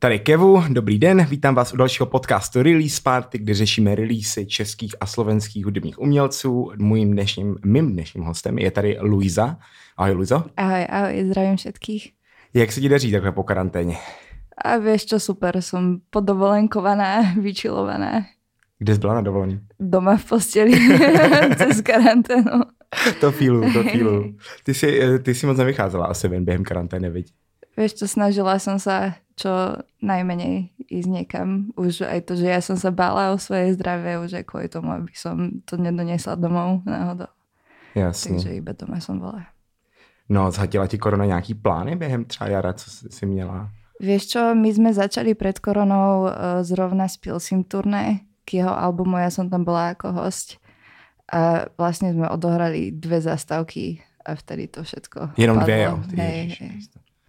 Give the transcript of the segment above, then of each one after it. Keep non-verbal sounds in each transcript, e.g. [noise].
Tady Kevu, dobrý den, vítám vás u dalšího podcastu Release Party, kde řešíme releasy českých a slovenských hudebních umělců. Mým dnešním, mým dnešním hostem je tady Luisa. Ahoj Luizo. Ahoj, ahoj, zdravím všetkých. Jak se ti daří takhle po karanténě? A víš čo, super, jsem podovolenkovaná, [laughs] vyčilovaná. Kde jsi byla na dovolený? Doma v posteli, [laughs] cez karanténu. to fílu, to fílu. [laughs] Ty jsi, eh, ty jsi moc nevycházela asi ven během karantény, viď? Vieš čo, snažila som sa čo najmenej ísť niekam. Už aj to, že ja som sa bála o svoje zdravie, už aj kvôli tomu, aby som to nedoniesla domov náhodou. Jasně. Takže iba doma som bola. No, zhatila ti korona nějaký plány během třeba jara, co jsi jsi měla? Vieš čo, my sme začali pred koronou uh, zrovna s Pilsim turné k jeho albumu, ja som tam bola ako host. A vlastne sme odohrali dve zastávky a vtedy to všetko Jenom padlo. dvě, jo? Hej, hej.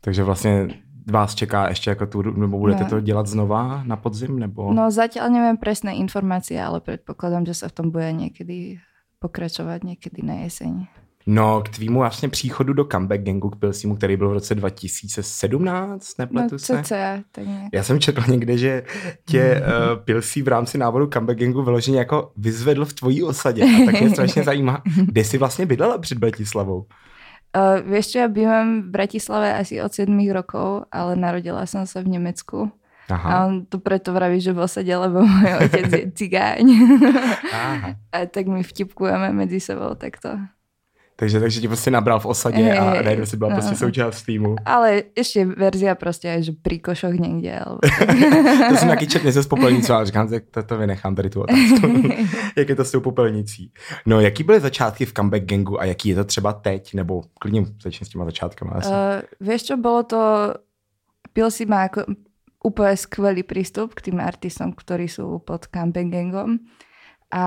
Takže vlastně vás čeká ještě jako tu, nebo budete No. to dělat znova na podzim, nebo? No zatiaľ neviem presné informácie, ale predpokladám, že sa v tom bude niekedy pokračovať, niekedy na jeseň. No, k tvýmu vlastně příchodu do comeback gangu k Pilsimu, který byl v roce 2017, No nepletu se? cca, tak nejak. Já jsem četl někde, že tě uh, Pilsí v rámci návodu comeback gangu vyloženě jako vyzvedl v tvojí osadě. A tak mě [laughs] strašně zajímá, kde jsi vlastně bydlela před Bratislavou? Uh, vieš čo, ja bývam v Bratislave asi od 7 rokov, ale narodila som sa v Nemecku. A Aha. on to preto vraví, že v osade, lebo môj otec je [laughs] cigáň. Aha. A tak my vtipkujeme medzi sebou takto. Takže, takže tě prostě nabral v osadě a Hej, najednou si byla no. prostě součást týmu. Ale ešte verzia proste aj, že pri košoch. Alebo... To jsem taky četl něco s popelnicou, ale říkám, tak to, to vynechám tady tu otázku. [laughs] Jak je to s tou popelnicí? No, jaký byly začátky v comeback gangu a jaký je to třeba teď? Nebo klidně začni s těma začátkama. Asi. Uh, vieš čo, bolo to... Pilsi má ako úplne skvelý prístup k tým artistom, ktorí sú pod Camping Gangom. A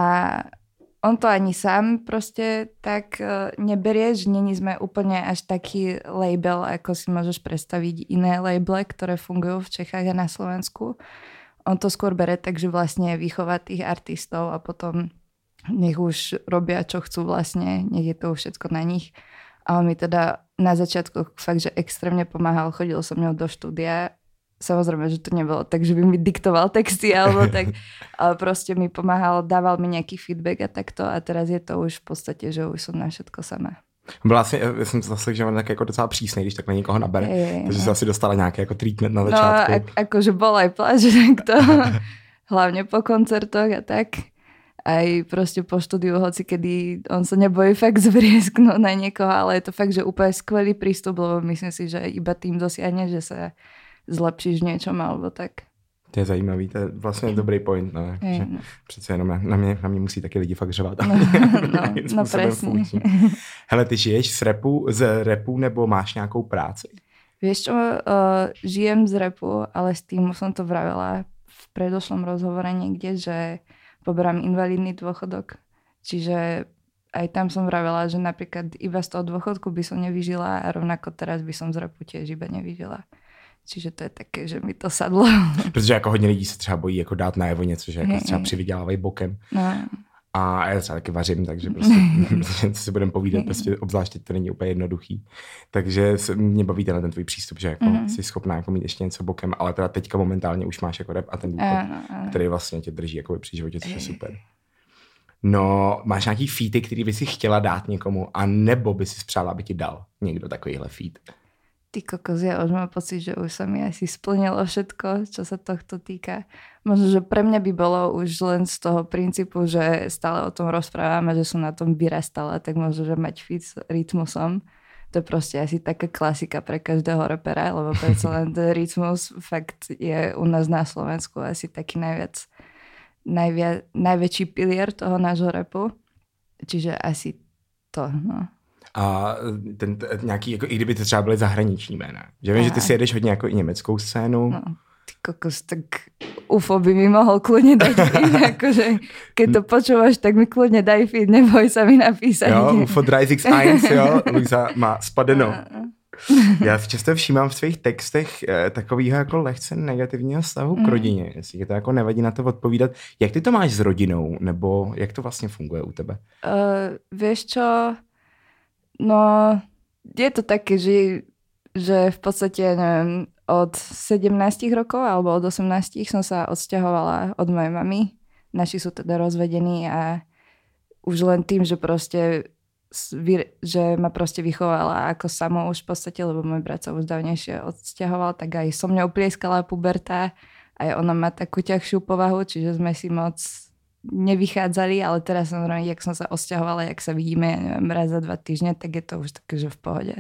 on to ani sám proste tak uh, neberie, že není sme úplne až taký label, ako si môžeš predstaviť iné labele, ktoré fungujú v Čechách a na Slovensku. On to skôr bere tak, že vlastne vychová tých artistov a potom nech už robia, čo chcú vlastne, nech je to už všetko na nich. A on mi teda na začiatku fakt, že extrémne pomáhal, chodil som mňou do štúdia. Samozrejme, že to nebolo tak, že by mi diktoval texty alebo [laughs] tak, ale proste mi pomáhal, dával mi nejaký feedback a takto a teraz je to už v podstate, že už som na všetko sama. Byla asi, já jsem zase, že on tak jako docela přísný, když takhle někoho nabere. Hej, hej, Takže no. jsi asi dostala nějaký jako treatment na No, začátku. ak, akože bol aj pláč, [laughs] takto, [laughs] hlavne po koncertoch a tak. Aj proste po štúdiu, hoci kedy on sa nebojí fakt zvriesknúť na niekoho, ale je to fakt, že úplne skvelý prístup, lebo myslím si, že iba tým dosiahne, že sa zlepšíš v niečom alebo tak. To je zajímavý, to je vlastně dobrý point. No, Hej, že no. přece jenom na, na, mě, na mě musí taky lidi fakt řvat. No, [laughs] no, no způsobem presne. funkční. Hele, ty žiješ z repu, z repu nebo máš nějakou práci? Vieš čo, uh, žijem z repu, ale s tým som to vravela v predošlom rozhovore niekde, že poberám invalidný dôchodok. Čiže aj tam som vravela, že napríklad iba z toho dôchodku by som nevyžila a rovnako teraz by som z repu tiež iba nevyžila. Čiže to je také, že mi to sadlo. [laughs] Protože jako hodně lidí se třeba bojí jako dát najevo něco, že jako třeba přivydělávají bokem. No, A já třeba taky vařím, takže prostě, [laughs] co si budeme povídat, prostě obzvlášť teď to není úplně jednoduchý. Takže se- mě baví tenhle ten tvůj přístup, že jako Mhm. jsi schopná jako mít ještě něco bokem, ale teda teďka momentálně už máš jako rap a ten důchod, který vlastně tě drží jako při životě, což je super. No, máš nějaký feedy, který by si chtěla dát někomu, a nebo by si spřála, aby ti dal někdo takovýhle feed? Ty kokos, ja už mám pocit, že už sa mi asi splnilo všetko, čo sa tohto týka. Možno, že pre mňa by bolo už len z toho princípu, že stále o tom rozprávame, že som na tom vyrastala, tak možno, že mať fit s rytmusom. To je proste asi taká klasika pre každého rapera, lebo predsa [laughs] len ten rytmus fakt je u nás na Slovensku asi taký najviac, najvia, najväčší pilier toho nášho rapu. Čiže asi to, no. A ten, t- nějaký, jako, i kdyby to třeba byly zahraniční jména. Že vím, že ty si jedeš hodně jako i německou scénu. No, ty kokos, tak UFO by mi mohol kľudne dať feed, [laughs] akože keď to počúvaš, tak mi kľudne daj feed, neboj sa mi napísať. Jo, UFO Drive X1, jo, Luisa má spadeno. [laughs] Já si často všímám v svých textech eh, takového jako lehce negativního stavu Mm. k rodině. Jestli to jako nevadí na to odpovídat. Jak ty to máš s rodinou? Nebo jak to vlastně funguje u tebe? Uh, vieš čo, no je to také, že, že v podstate, neviem, od 17 rokov alebo od 18 som sa odsťahovala od mojej mamy. Naši sú teda rozvedení a už len tým, že proste že ma proste vychovala ako samo už v podstate, lebo môj brat sa už dávnejšie odsťahoval, tak aj so mňou plieskala puberta. Aj ona má takú ťažšiu povahu, čiže sme si moc nevychádzali, ale teraz samozrejme, jak som sa odsťahovala, jak sa vidíme, neviem, raz za dva týždne, tak je to už také, že v pohode.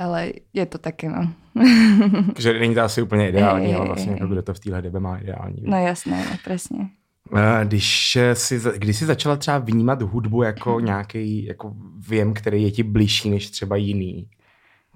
Ale je to také, no. [laughs] že není to asi úplně ideální, ale vlastně kdo to v téhle době má ideální. No jasné, no, presne. Když jsi, když jsi začala třeba vnímat hudbu jako nějaký jako věm, který je ti bližší než třeba jiný?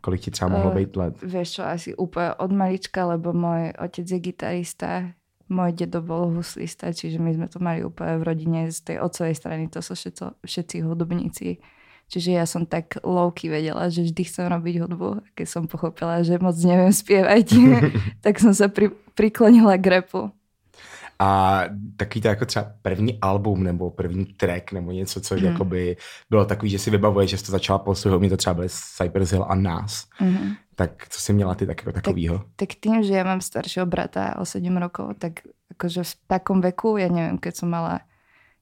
Kolik ti třeba mohlo uh, být let? Čo, asi úplne od malička, lebo môj otec je gitarista, môj dedo bol huslista, čiže my sme to mali úplne v rodine z tej otcovej strany, to sú všetci, všetci hudobníci. Čiže ja som tak lowky vedela, že vždy chcem robiť hudbu. Keď som pochopila, že moc neviem spievať, [laughs] [laughs] tak som sa pri, priklonila k repu. A takový to jako třeba první album nebo první track nebo něco, co mm. jakoby bylo takový, že si vybavuje, že jsi to začala poslouchat, mi to třeba byly Cypress Hill a nás. Mm. Tak co jsi měla ty tak, jako takovýho? Tak, tak tým, že ja mám staršieho brata o 7 rokov, tak akože v takom veku, ja neviem, keď som mala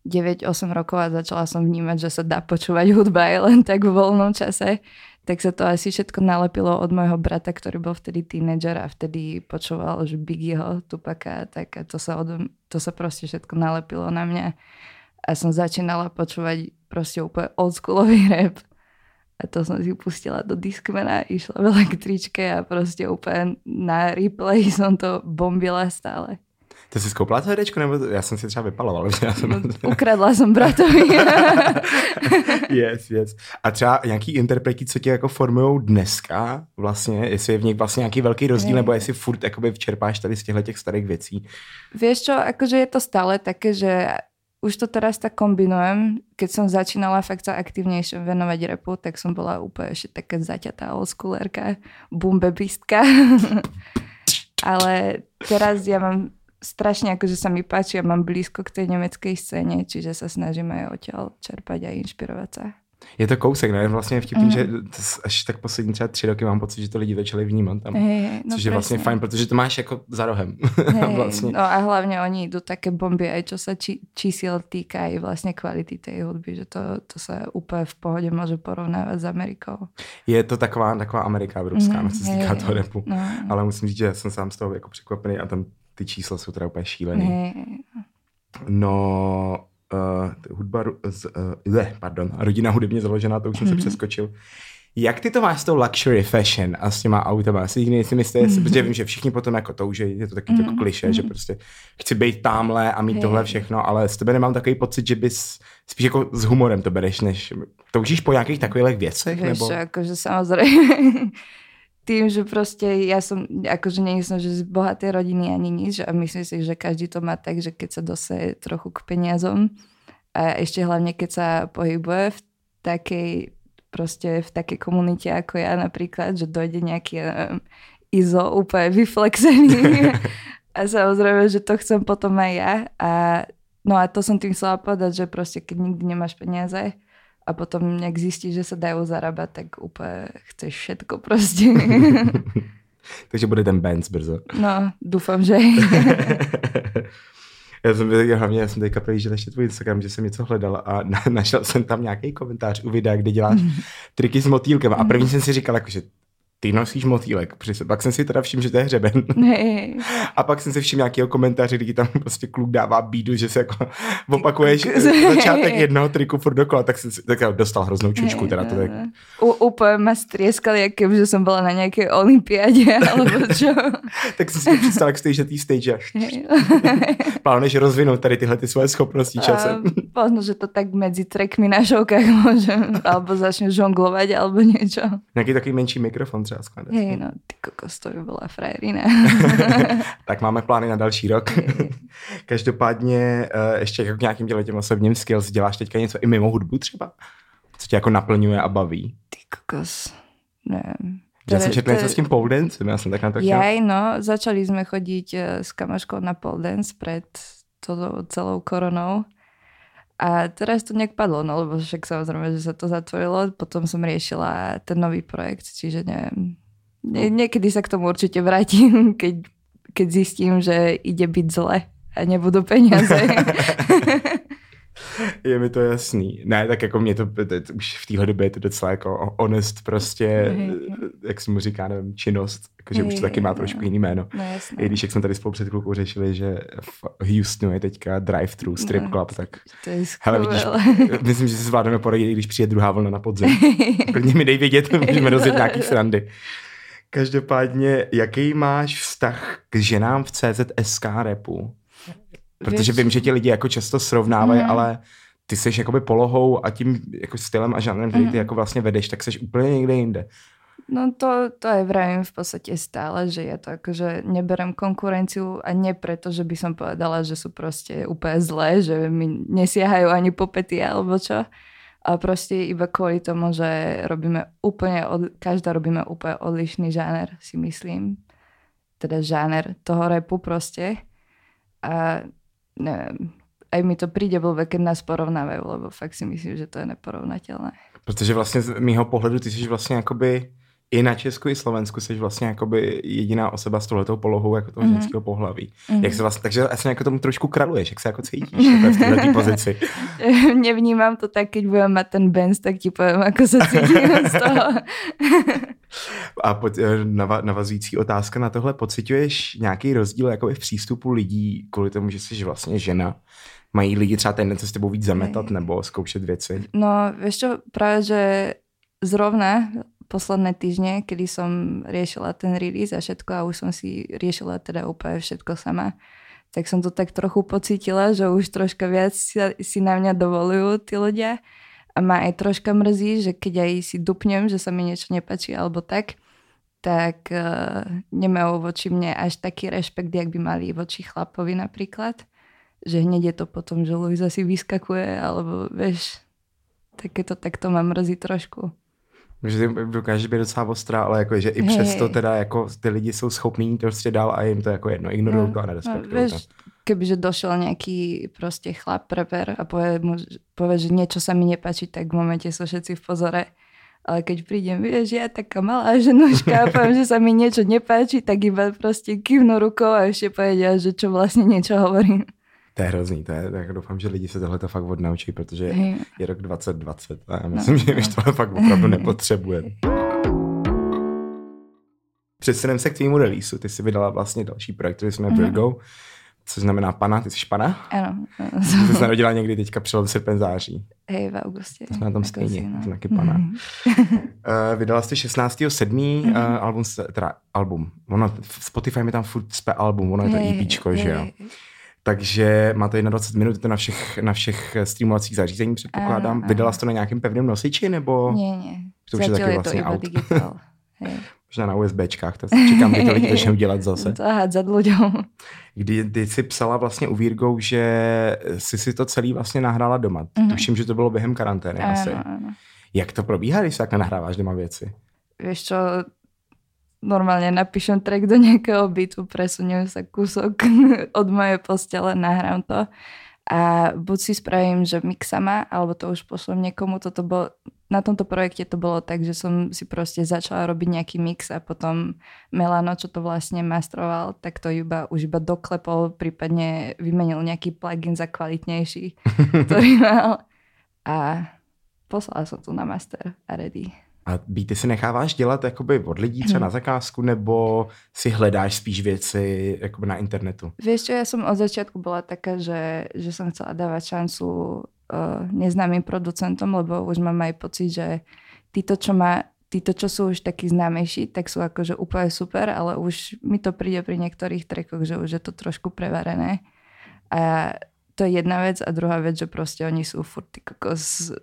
9-8 rokov a začala som vnímať, že sa dá počúvať hudba aj len tak v voľnom čase, tak sa to asi všetko nalepilo od môjho brata, ktorý bol vtedy tínedžer a vtedy počúval už Biggieho, Tupaka, tak to sa, od, to sa proste všetko nalepilo na mňa. A som začínala počúvať proste úplne oldschoolový rap. A to som si pustila do Discmana, išla v električke a proste úplne na replay som to bombila stále. Ty jsi skoupila to herečku, nebo to, já jsem si třeba vypaloval. [laughs] Já jsem... Ukradla jsem bratovi. [laughs] yes, yes. A třeba nějaký interpreti, co tě jako formují dneska vlastně, jestli je v nich vlastně nějaký velký rozdíl, hey. nebo jestli furt jakoby čerpáš tady z těchto těch starých věcí. Vieš čo, akože je to stále také, že už to teraz tak kombinujem. Keď som začínala fakt sa aktivnejšie venovať repu, tak som bola úplne ešte taká zaťatá oldschoolerka, bumbebistka. [laughs] Ale teraz ja mám strašne akože sa mi páči a mám blízko k tej nemeckej scéne, čiže sa snažím aj odtiaľ čerpať a inšpirovať sa. Je to kousek, ne? Vlastně vtipný, mm. že až tak poslední třeba tři roky mám pocit, že to lidi začali vnímat tam. Hey, no což je vlastně fajn, protože to máš jako za rohem. [laughs] Hey, vlastně. No a hlavně oni jdou také bomby, aj čo sa či, čísiel týka i vlastně kvality té hudby, že to, to se úplně v pohodě může porovnávat s Amerikou. Je to taková, taková Amerika evropská, mm, co se týká toho repu. No. Ale musím říct, že jsem sám z toho jako překvapený a tam ty čísla jsou teda úplně šílený. Ne. No, uh, hudba, z, uh, pardon, rodina hudebně založená, to už jsem mm-hmm. se mhm. přeskočil. Jak ty to máš s tou luxury fashion a s těma autama? Já si nikdy nejsem jistý, mm-hmm. protože vím, že všichni potom jako to, že je to taky mm-hmm. jako kliše, mm-hmm. že mhm. prostě chci být tamhle a mít hey. tohle všechno, ale s tebe nemám takový pocit, že bys spíš jako s humorem to bereš, než toužíš po nějakých takových věcech? Víš, nebo? jakože samozřejmě [laughs] tým, že proste ja som, akože nie som, že z bohatej rodiny ani nič a myslím si, že každý to má tak, že keď sa dosaje trochu k peniazom a ešte hlavne keď sa pohybuje v takej proste v takej komunite ako ja napríklad, že dojde nejaký um, IZO úplne vyflexený. [laughs] A samozrejme, že to chcem potom aj ja a no a to som tým chcela povedať, že proste keď nikdy nemáš peniaze, a potom nejak zistí, že sa dajú zarábať, tak úplne chceš všetko proste. [laughs] Takže bude ten Benz brzo. No, doufám, že. [laughs] já jsem hlavně, já jsem teďka projížděl ještě tvůj Instagram, že jsem něco hledal a na, [laughs] našel jsem tam nějaký komentář u videa, kde děláš triky s motýlkem a první jsem si říkal, jako, že ty nosíš motýlek. Pak jsem si teda všiml, že to je hřeben. Ne. [laughs] A pak jsem si všiml nějakého komentáře, kdy tam prostě kluk dává bídu, že se jako [laughs] opakuješ [laughs] začátek jednoho triku furt dokola, tak jsem si tak dostal hroznou čučku. Teda to tak. U, úplně mě strieskali, jak že jsem byla na nějaké olympiádě, alebo čo. tak jsem si představil, jak stojíš na té stage plánuješ rozvinout tady tyhle ty svoje schopnosti časem. Možno, že to tak mezi trackmi na šoukách můžem, alebo začnu žonglovat, alebo něco. Nějaký takový menší mikrofon třeba třeba skládat. Hej, no, ty kokos, to by byla frajerina. [laughs] tak máme plány na další rok. [laughs] Každopádně uh, ještě jako k nějakým těm osobním skills, děláš teďka něco i mimo hudbu třeba? Co tě jako naplňuje a baví? Ty kokos, ne. Já jsem četl něco s tím pole dancem, já jsem tak na to chtěl. Jaj, no, začali jsme chodit eh, s kamaškou na pole dance před celou koronou. A teraz to nejak padlo, no lebo však samozrejme, že sa to zatvorilo. Potom som riešila ten nový projekt, čiže neviem, Nie, niekedy sa k tomu určite vrátim, [laughs] keď, keď zistím, že ide byť zle a nebudú peniaze. [laughs] [laughs] Je mi to jasný. Ne, tak jako mě to, to, to už v téhle době je to docela jako honest prostě, jak se mu říká, nevím, činnost, jakože už to taky má trošku jiný jméno. No. I když, jak jsme tady spolu před chvilkou řešili, že v Houstonu je teďka drive-thru strip No, club, tak To je hele, vidíš, [laughs] myslím, že si zvládneme poradit, i když přijde druhá vlna na podzim. [laughs] Klidně mi dej vědět, můžeme rozjet nějaký srandy. Každopádně, jaký máš vztah k ženám v CZSK repu? Protože vím, že ti lidi jako často srovnávají, Mhm. ale ty jsi jakoby polohou a tím jako stylem a žánrem, který ty Mhm. jako vlastně vedeš, tak jsi úplně někde jinde. No to, to aj vravím v podstate stále, že je to ako, že neberem konkurenciu a nie preto, že by som povedala, že sú proste úplne zlé, že mi nesiahajú ani po pety alebo čo. A proste iba kvôli tomu, že robíme úplne, od, každá robíme úplne odlišný žáner, si myslím. Teda žáner toho repu proste. A neviem, aj mi to príde blbé, keď nás porovnávajú, lebo fakt si myslím, že to je neporovnateľné. Protože vlastně z mýho pohledu ty jsi vlastně jakoby i na Česku, i Slovensku jsi vlastně jakoby jediná osoba s touhletou polohou jako toho Mhm. mm-hmm. ženského pohlaví. Mhm. Mm-hmm. Jak se vlastně, takže asi jako tomu trošku kraluješ, jak se jako cítíš takhle v této pozici. [laughs] Nevnímam to tak, keď budem mať ten Benz, tak ti poviem, ako sa cítim z toho. [laughs] A pod, eh, nava, navazující otázka na tohle, pociťuješ nějaký rozdíl jakoby v přístupu lidí kvůli tomu, že jsi vlastně žena? Mají lidi třeba tendence s tebou víc zametat nebo zkoušet věci? No, vieš čo, práve, že zrovna posledné týždne, kedy som riešila ten release a všetko a už som si riešila teda úplne všetko sama, tak som to tak trochu pocítila, že už troška viac si, na mňa dovolujú tí ľudia. A ma aj troška mrzí, že keď aj si dupnem, že sa mi niečo nepačí alebo tak, tak uh, nemajú voči mne až taký rešpekt, jak by mali voči chlapovi napríklad. Že hneď je to potom, že Luisa si vyskakuje, alebo vieš, takéto, tak to ma mrzí trošku. Že ty dokážeš být docela ostrá, ale jako, že i Hej. přesto teda jako ty lidi jsou schopní to prostě dál a jim to jako jedno, ignorují to a nerespektují to. kebyže došiel nejaký proste chlap, preper a povie, mu, povie, že niečo sa mi nepáči, tak v momente sú všetci v pozore. Ale keď prídem, vieš, ja taká malá ženuška a poviem, že sa mi niečo nepáči, tak iba proste kývnu rukou a ešte povedia, že čo vlastne niečo hovorím. To je hrozný, to je, tak doufám, že lidi se tohle to fakt odnaučí, protože je rok 2020 a já myslím, že už tohle fakt opravdu nepotřebuje. Přesuneme se k tvýmu releaseu. Ty jsi vydala vlastně další projekt, který jmenuje Mhm. Virgo, což znamená pana. Ty jsi pana? Áno. Ty jsi narodila někdy teďka přelom srpen září. Hej, v auguste. To jsme na tom Ako stejně, no. taky pana. Mhm. Uh, vydala jste 16.7. Mhm. Uh, album, teda album. Ono, Spotify mi tam furt spe album, ono je to EPčko, že jo? hej. Takže máte 21 minut, je to na všech, na všech streamovacích zařízeních, předpokládám. Áno, Vydala jsi to na nějakém pevném nosiči, nebo Nie, nie. To už je Zatiaľ taky je to out. [laughs] možná na USBčkách, to čekám, kdy to lidi začnou dělat zase. To hádzať ľuďom. Kdy ty si psala vlastně u Virgou, že jsi si to celý vlastně nahrála doma. Mhm. Tuším, že to bylo během karantény asi. Áno, áno. Jak to probíhá, když takhle nahráváš doma věci? Vieš čo, normálne napíšem track do nejakého bytu, presuniem sa kúsok [laughs] od mojej postele, nahrám to a buď si spravím, že mix sama, alebo to už pošlem niekomu. Toto bolo, na tomto projekte to bolo tak, že som si proste začala robiť nejaký mix a potom Melano, čo to vlastne mastroval, tak to iba, už iba doklepol, prípadne vymenil nejaký plugin za kvalitnejší, [laughs] ktorý mal. A poslala som to na master a ready. A beaty si necháváš dělat jakoby od lidí třeba Mhm. na zakázku, nebo si hledáš spíš věci jakoby na internetu? Vieš čo, ja som od začiatku bola taká, že, že som chcela dávať šancu uh, neznámym producentom, lebo už mám aj pocit, že títo, čo má títo, čo sú už takí známejší, tak sú akože úplne super, ale už mi to príde pri niektorých trekoch, že už je to trošku prevarené. A to je jedna vec a druhá vec, že proste oni sú furt ty kokos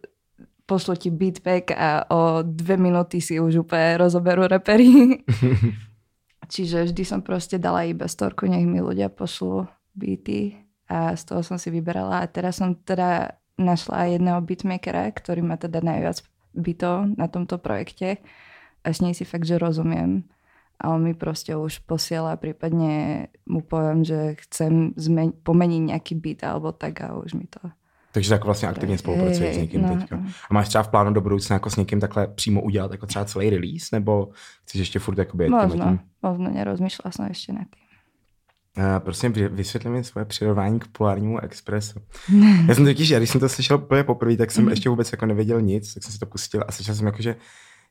pošlo ti beatpack a o dve minúty si už úplne rozoberú repery. [laughs] Čiže vždy som proste dala iba storku, nech mi ľudia pošlú beaty a z toho som si vyberala. A teraz som teda našla jedného beatmakera, ktorý má teda najviac beatov na tomto projekte a s nej si fakt, že rozumiem. A on mi proste už posiela, prípadne mu poviem, že chcem zmen- pomeniť nejaký beat alebo tak a už mi to Takže tak vlastně aktivně spolupracuješ s někým no, teďka. no. A máš třeba v plánu do budoucna jako s někým takhle přímo udělat jako třeba celý release, nebo chceš ještě furt jakoby Možno, tím? možno, nerozmýšľala som ešte nad tým. Uh, prosím, vy- vysvětli mi svoje přirovnání k polárnímu expresu. [laughs] Já jsem totiž, já když jsem to slyšel úplně poprvé, tak jsem ještě vůbec jako nevěděl nic, tak jsem si to pustil a slyšel jsem jako, že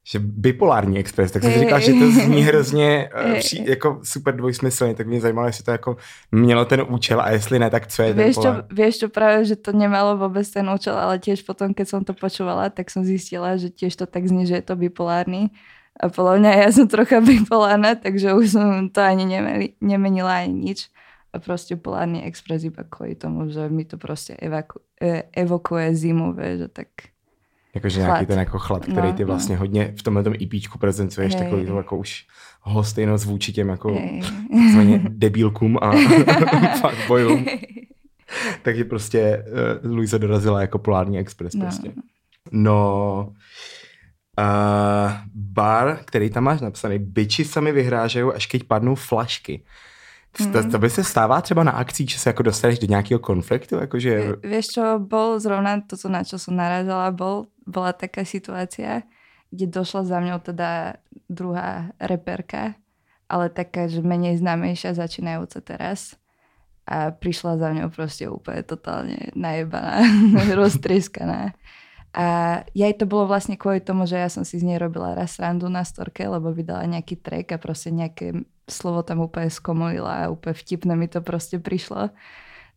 že bipolární expres, tak jsem si říkal, že to zní hrozně [laughs] uh, při, jako super dvojsmyslně, tak mě zajímalo, jestli to jako mělo ten účel a jestli ne, tak co je ten Vieš čo, polár. vieš čo, práve, že to nemalo vôbec ten účel, ale tiež potom, keď som to počúvala, tak som zistila, že tiež to tak znie, že je to bipolárny. A podľa mňa ja som trocha bipolárna, takže už som to ani nemeli, nemenila ani nič. A proste polárny expres iba kvôli tomu, že mi to proste evaku, e, evokuje zimu, vieš, že tak... Jakože nějaký Chlad. ten jako chlad, který No, ty no. vlastně hodně v tomhle tom EPčku prezentuješ, Hej. takový to jako už hostejnost vůči těm jako takzvaně debílkům a [laughs] fuckboyům. [laughs] Takže prostě uh, Luisa dorazila jako polární expres No. prostě. No, uh, bar, který tam máš napsaný, biči sami vyhrážejí, až keď padnou flašky. To, Mhm. to by se stává třeba na akcích, že se jako dostaneš do nějakého konfliktu, jakože... Vieš čo, bol zrovna toto, na čo som narážala, bol, bola taká situácia, kde došla za mňou teda druhá reperka, ale taká, že menej známejšia, začínajúca teraz. A prišla za mňou proste úplne totálne najebaná, [laughs] roztrieskaná. A jej to bolo vlastne kvôli tomu, že ja som si z nej robila raz srandu na storke, lebo vydala nejaký track a proste nejaké slovo tam úplne skomolila a úplne vtipné mi to proste prišlo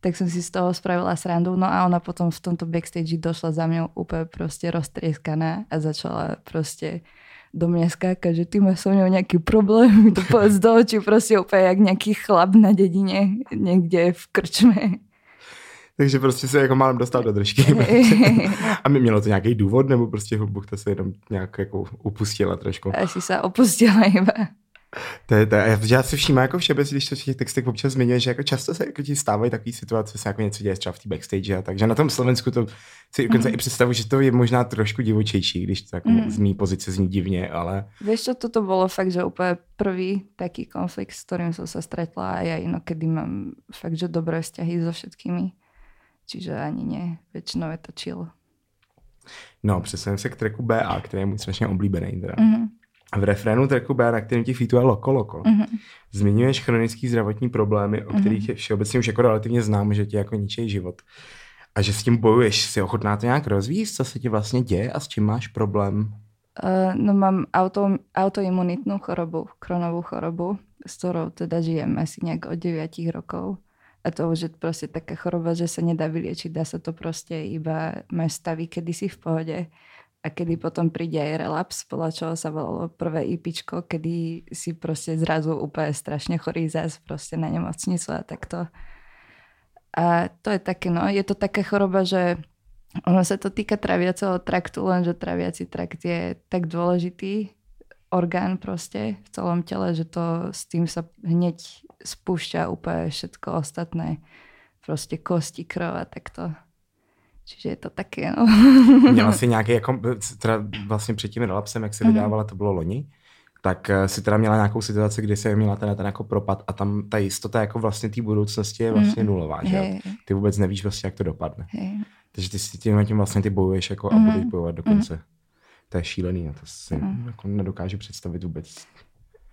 tak som si z toho spravila srandu. No a ona potom v tomto backstage došla za mňou úplne proste roztrieskaná a začala proste do mňa skákať, že ty máš so mňou nejaký problém, mi [laughs] to povedz do očí, proste úplne jak nejaký chlap na dedine, niekde v krčme. Takže prostě se jako málem dostal do držky. [laughs] A mi mělo to nějaký důvod, nebo prostě Buchta se jenom nějak jako upustila trošku. Asi sa opustila iba. To je, to je, já si všímám jako všebec, když to v těch textech občas zmiňuje, že jako často se jako ti stávají takové situace, se jako něco děje třeba v té backstage a takže na tom Slovensku to si dokonce Mhm. i představu, že to je možná trošku divočejší, když to jako Mhm. z mý pozice zní divně, ale Vieš čo, toto bolo fakt, že úplne prvý taký konflikt, s ktorým som sa stretla a ja inokedy mám fakt, že dobré vzťahy so všetkými. Čiže ani nie, väčšinou je to chill. no, přesuneme se k tracku BA, který je můj strašně oblíbený. Teda. Mhm, V refrénu tracku BA, na kterém ti featuje Loko Loko, mhm. zmiňuješ chronický zdravotní problémy, o Mhm. kterých je všeobecně už jako relativně známo, že ti jako ničí život. A že s tím bojuješ, si ochotná to nějak rozvíjet, co se ti vlastně děje a s čím máš problém? Uh, no mám auto, autoimunitnú chorobu, kronovú chorobu, s ktorou teda žijem asi nejak od 9 rokov. A to už je proste taká choroba, že sa nedá vyliečiť, dá sa to proste iba, máš stavy, kedy si v pohode a kedy potom príde aj relaps, podľa čoho sa volalo prvé IPčko, kedy si proste zrazu úplne strašne chorý zás proste na nemocnicu a takto. A to je také, no, je to taká choroba, že ono sa to týka traviaceho traktu, lenže traviaci trakt je tak dôležitý orgán proste v celom tele, že to s tým sa hneď spúšťa úplne všetko ostatné. Proste kosti, krv a takto. Čiže je to také, no. Měla jsi nějaký, jako, teda vlastně před tím relapsem, jak se Mhm. vydávala, to bylo loni, tak eh, si teda měla nějakou situaci, kdy se měla ten, ten jako propad a tam ta jistota jako vlastně té budoucnosti je vlastně Mhm. nulová, že? Hej, Ty vůbec nevíš vlastně, jak to dopadne. hej. Takže ty si tím, tím vlastně ty bojuješ jako a Mhm. budeš bojovat do konce. To je šílený, a to si Mhm. jako nedokážu představit vůbec.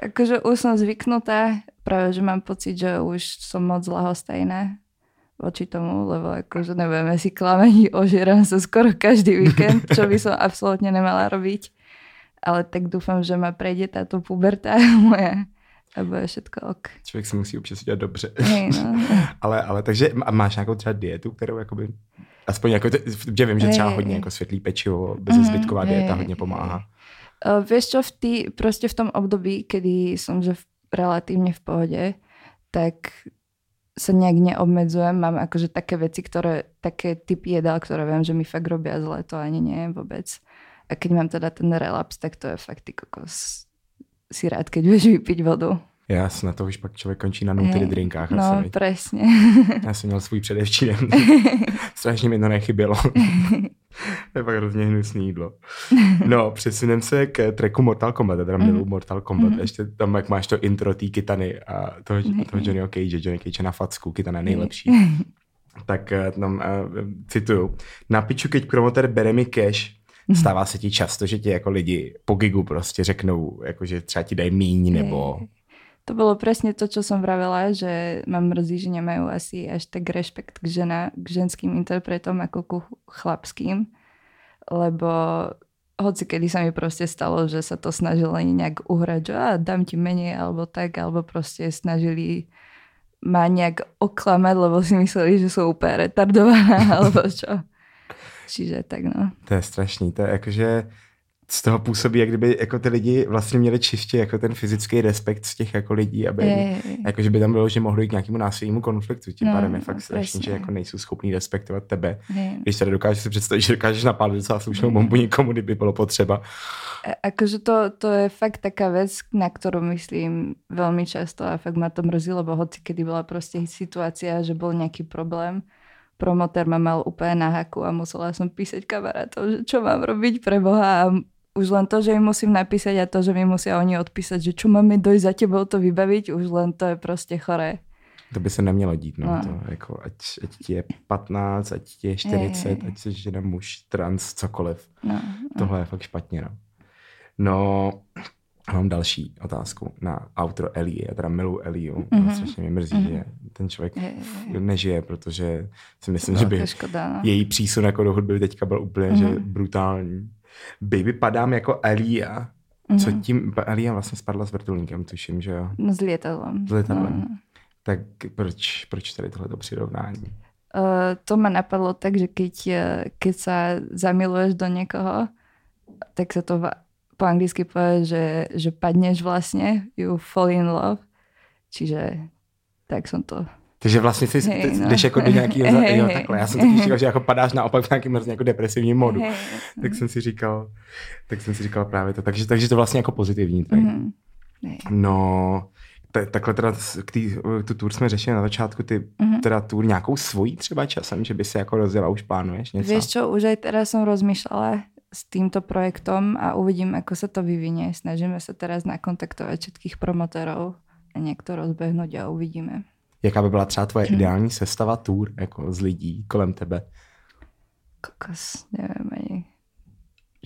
Akože už som zvyknutá, práve že mám pocit, že už som moc lahostajná voči tomu, lebo akože nebudeme si klamení, ožieram sa skoro každý víkend, [laughs] čo by som absolútne nemala robiť. Ale tak dúfam, že ma prejde táto puberta moja a bude všetko ok. Člověk si musí občas udělat dobře. Hej, no. [laughs] ale, ale takže máš nějakou třeba dietu, kterou jakoby, aspoň jako, že vím, že třeba Hej, hodně jako světlý pečivo, bezezbytková Mhm, dieta hej, hodně pomáhá. Uh, vieš čo, v tý, proste v tom období, kedy som že v, relatívne v pohode, tak sa nejak neobmedzujem. Mám akože také veci, ktoré, také typy jedál, ktoré viem, že mi fakt robia zle, to ani nie vôbec. A keď mám teda ten relaps, tak to je fakt ty kokos. Si rád, keď vieš vypiť vodu. Jasně, to už pak člověk končí na nutry Hej, drinkách. No, asi, presne. [laughs] Já jsem měl svůj předevčí den. [laughs] Strašně mi to nechybělo. [laughs] to je fakt hrozně hnusný jídlo. No, přesunem se k tracku Mortal Kombat, já teda Mhm. miluju Mortal Kombat. Mhm. Ještě tam, jak máš to intro té Kitany a toho, Mhm. toho Johnnyho Cage, Johnny Cage na facku, Kitana je nejlepší. tak uh, tam uh, cituju. Na piču, keď promoter bere mi cash, stává se ti často, že ti jako lidi po gigu prostě řeknou, jako že třeba ti dají míň, nebo... To bolo presne to, čo som vravela, že mám mrzí, že nemajú asi až tak rešpekt k, žena, k ženským interpretom ako ku chlapským, lebo hoci kedy sa mi proste stalo, že sa to snažili nejak uhrať, že a, dám ti menej alebo tak, alebo proste snažili ma nejak oklamať, lebo si mysleli, že sú úplne retardovaná [laughs] alebo čo. Čiže tak no. To je strašný, to je jakože z toho působí, jak kdyby jako ty lidi vlastně měli čistě jako ten fyzický respekt z těch jako lidí, aby je, je, je. jako, že by tam bylo, že mohli k nějakému násilnému konfliktu. Tím no, pádem je fakt no, strašný, že jako nejsou schopní respektovat tebe. Je. Když tady dokážeš si představit, že dokážeš napálit docela slušnou bombu někomu, kdyby bylo potřeba. Akože to, to je fakt taká věc, na kterou myslím velmi často a fakt ma to mrzí, lebo hoci kedy byla prostě situácia, že byl nějaký problém, promotér ma mal úplne na haku a musela som písať kamarátov, že čo mám robiť pre Boha a už len to, že im musím napísať a to, že mi musia oni odpísať, že čo máme dojsť za tebou to vybaviť, už len to je prostě choré. To by se nemělo dít, no. no. To, jako, ať, ať ti je 15, ať ti je 40, je, je. ať jsi žena, muž, trans, cokoliv. No, no. Tohle je fakt špatně, no. No, mám další otázku na outro Ellie. Já teda miluji Eliu. Mm-hmm. Strašně mě mrzí, mm-hmm. že ten člověk je, je, je. nežije, protože si myslím, no, že by škoda, no. její přísun jako do hudby teďka byl úplně mm-hmm. že brutální. Baby padám jako Elia. Mm-hmm. Co mhm. tím, Elia vlastně spadla s vrtulníkem, tuším, že jo? No s lietadlem. S lietadlem. Mm. Tak proč, proč tady tohleto přirovnání? Uh, to ma napadlo tak, že keď, eh, keď sa zamiluješ do někoho, tak sa to po anglicky povie, že, že padneš vlastně, you fall in love. Čiže tak som to takže vlastně si hey, no. jdeš jako do nějakého, hey, jo, takhle. Já jsem si [laughs] říkal, že jako padáš naopak v nějakém hrozně jako depresivním modu. Hey, tak jsem si říkal, tak jsem si říkal právě to. Takže, takže to vlastně jako pozitivní. Mm-hmm. No, t- takhle teda k tý, tu tour jsme řešili na začátku, ty mm-hmm. teda tour nějakou svojí třeba časem, že by se jako rozjela, už plánuješ něco? Víš čo, už aj teraz som rozmýšľala s týmto projektom a uvidím, ako sa to vyvinie. Snažíme sa teraz nakontaktovať všetkých promotérov a nejak to rozbehnúť a uvidíme. Jaká by byla třeba tvoje hmm. ideální sestava tour jako z lidí kolem tebe? Kokos, nevím ani.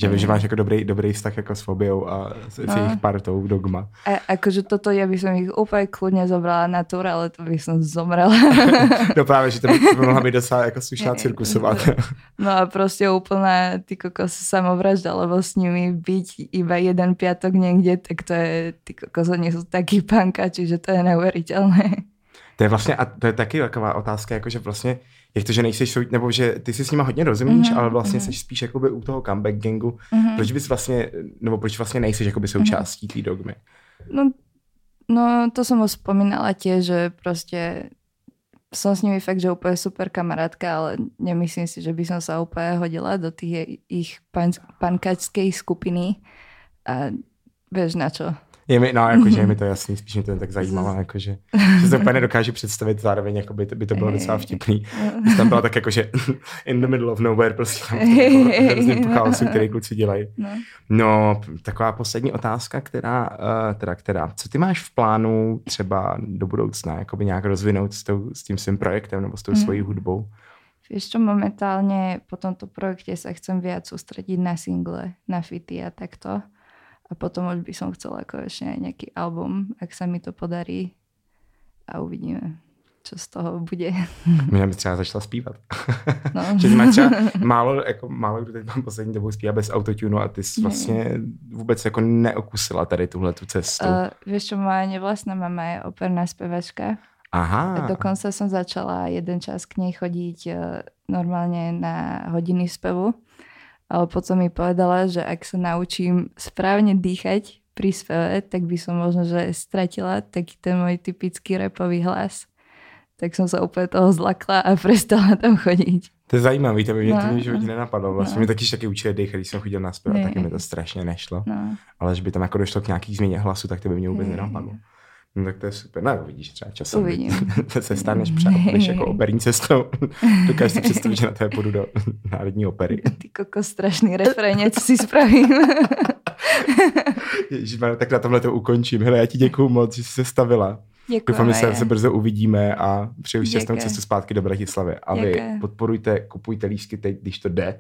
Že, že máš jako dobrý, dobrý vztah jako s Fobiou a s, no. s jejich partou Dogma. A, akože toto ja by som ich úplne kľudne zobrala na tour, ale to by som zomrela. [laughs] no právě, že to by, by mohla být docela jako slušná cirkusová. no a prostě úplná ty kokos samovražda, lebo s nimi byť iba jeden piatok někde, tak to je, ty kokos, oni sú taký panka, čiže to je neuveriteľné. To je vlastně, a to je taky taková otázka, jako že vlastně, jak to, že nejseš, nebo že ty si s nima hodně rozumíš, mm-hmm, ale vlastně mm-hmm. jsi spíš jakoby u toho comeback gangu. Mm-hmm. Proč bys vlastně, nebo proč vlastně nejseš jakoby součástí té dogmy? No, no, to som už spomínala tiež, že prostě som s nimi fakt, že úplne super kamarátka, ale nemyslím si, že by som sa úplne hodila do tých ich pan, pankačskej skupiny. A vieš na čo? Je mi, no, jakože je mi to jasný, spíš mi to jen tak zajímalo, jakože, že se úplně [laughs] nedokážu představit, zároveň jako by to, by to bylo docela vtipný. Když tam bylo tak jakože [laughs] in the middle of nowhere, prostě tam hrozně chaosu, který kluci dělají. No. no, taková poslední otázka, která, uh, teda, která, co ty máš v plánu třeba do budoucna, jakoby nějak rozvinout s, tou, s tím svým projektem nebo s tou mm. svojí hudbou? Vieš čo, momentálne po tomto projekte sa chcem viac sústrediť na single, na fity a takto a potom už by som chcela ako ešte aj nejaký album, ak sa mi to podarí a uvidíme, čo z toho bude. [laughs] Mě by třeba začala zpívat. No. [laughs] že máš třeba málo, jako, málo kdo teď mám poslední dobou zpívá bez autotunu a ty jsi vlastně vůbec jako neokusila tady tuhle tu cestu. Uh, vieš čo, moja nevlastná mama je operná spevačka. Aha. A dokonca som začala jeden čas k nej chodiť uh, normálne na hodiny spevu ale potom mi povedala, že ak sa naučím správne dýchať pri speve, tak by som možno, že stratila taký ten môj typický repový hlas. Tak som sa úplně toho zlakla a [laughs] prestala tam chodit. To je zajímavé, to by mě no, to v životě no. nenapadlo. Vlastně no. mě taky taky učili dýchat, když jsem chodil na zpěv, taky mi to strašně nešlo. No. Ale že by tam jako došlo k nějaký změně hlasu, tak to by mě vůbec nenapadlo. No tak to je super. No vidíš, třeba časem Uvidím. [laughs] se staneš přejdeš [laughs] jako operní cestou. [laughs] Dokážeš si představit, že na té půjdu do Národní opery. Ty koko strašný refrén, co si spravím. Ježiš, tak na tomhle to ukončím. Hele, já ti děkuju moc, že jsi se stavila. Doufám, že se Děkujeme. zase brzo uvidíme a přeju šťastnou cestu zpátky do Bratislavy. A vy Děkuji. podporujte, kupujte lístky teď, když to jde,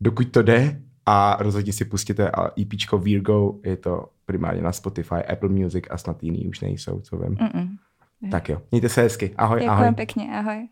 dokud to jde a rozhodně si pustíte a EPčko Virgo, je to primárně na Spotify, Apple Music a snad jiný už nejsou, co vím. Mm-mm. Tak jo, mějte se hezky. Ahoj, Ďakujem ahoj. pekne, ahoj.